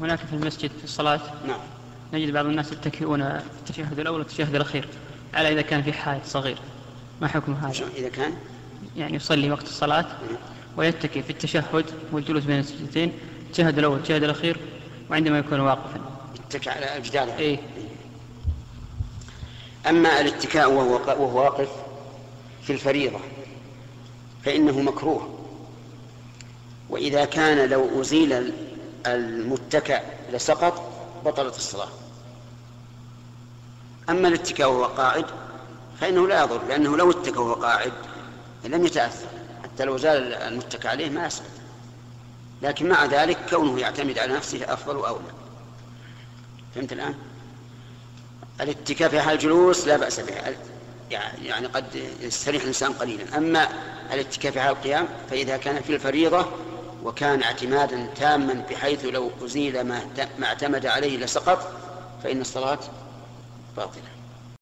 هناك في المسجد في الصلاة؟ نعم. نجد بعض الناس يتكئون في التشهد الأول والتشهد الأخير. على إذا كان في حائط صغير؟ ما حكم هذا؟ إذا كان؟ يعني يصلي وقت الصلاة ويتكئ في التشهد والجلوس بين السجدتين التشهد الأول والتشهد الأخير وعندما يكون واقفا. يتكئ على الجدار يعني. إيه. أما الاتكاء وهو وهو واقف في الفريضة فإنه مكروه. وإذا كان لو أزيل المتكأ لسقط بطلت الصلاة. أما الاتكاء وهو قاعد فإنه لا يضر لأنه لو اتكى وهو قاعد لم يتأثر حتى لو زال المتكى عليه ما يسقط لكن مع ذلك كونه يعتمد على نفسه أفضل وأولى. فهمت الآن؟ الاتكاء في حال الجلوس لا بأس به يعني قد يستريح الإنسان قليلا. أما الاتكاء في حال القيام فإذا كان في الفريضة وكان اعتمادا تاما بحيث لو أزيل ما اعتمد عليه لسقط فإن الصلاة باطلة.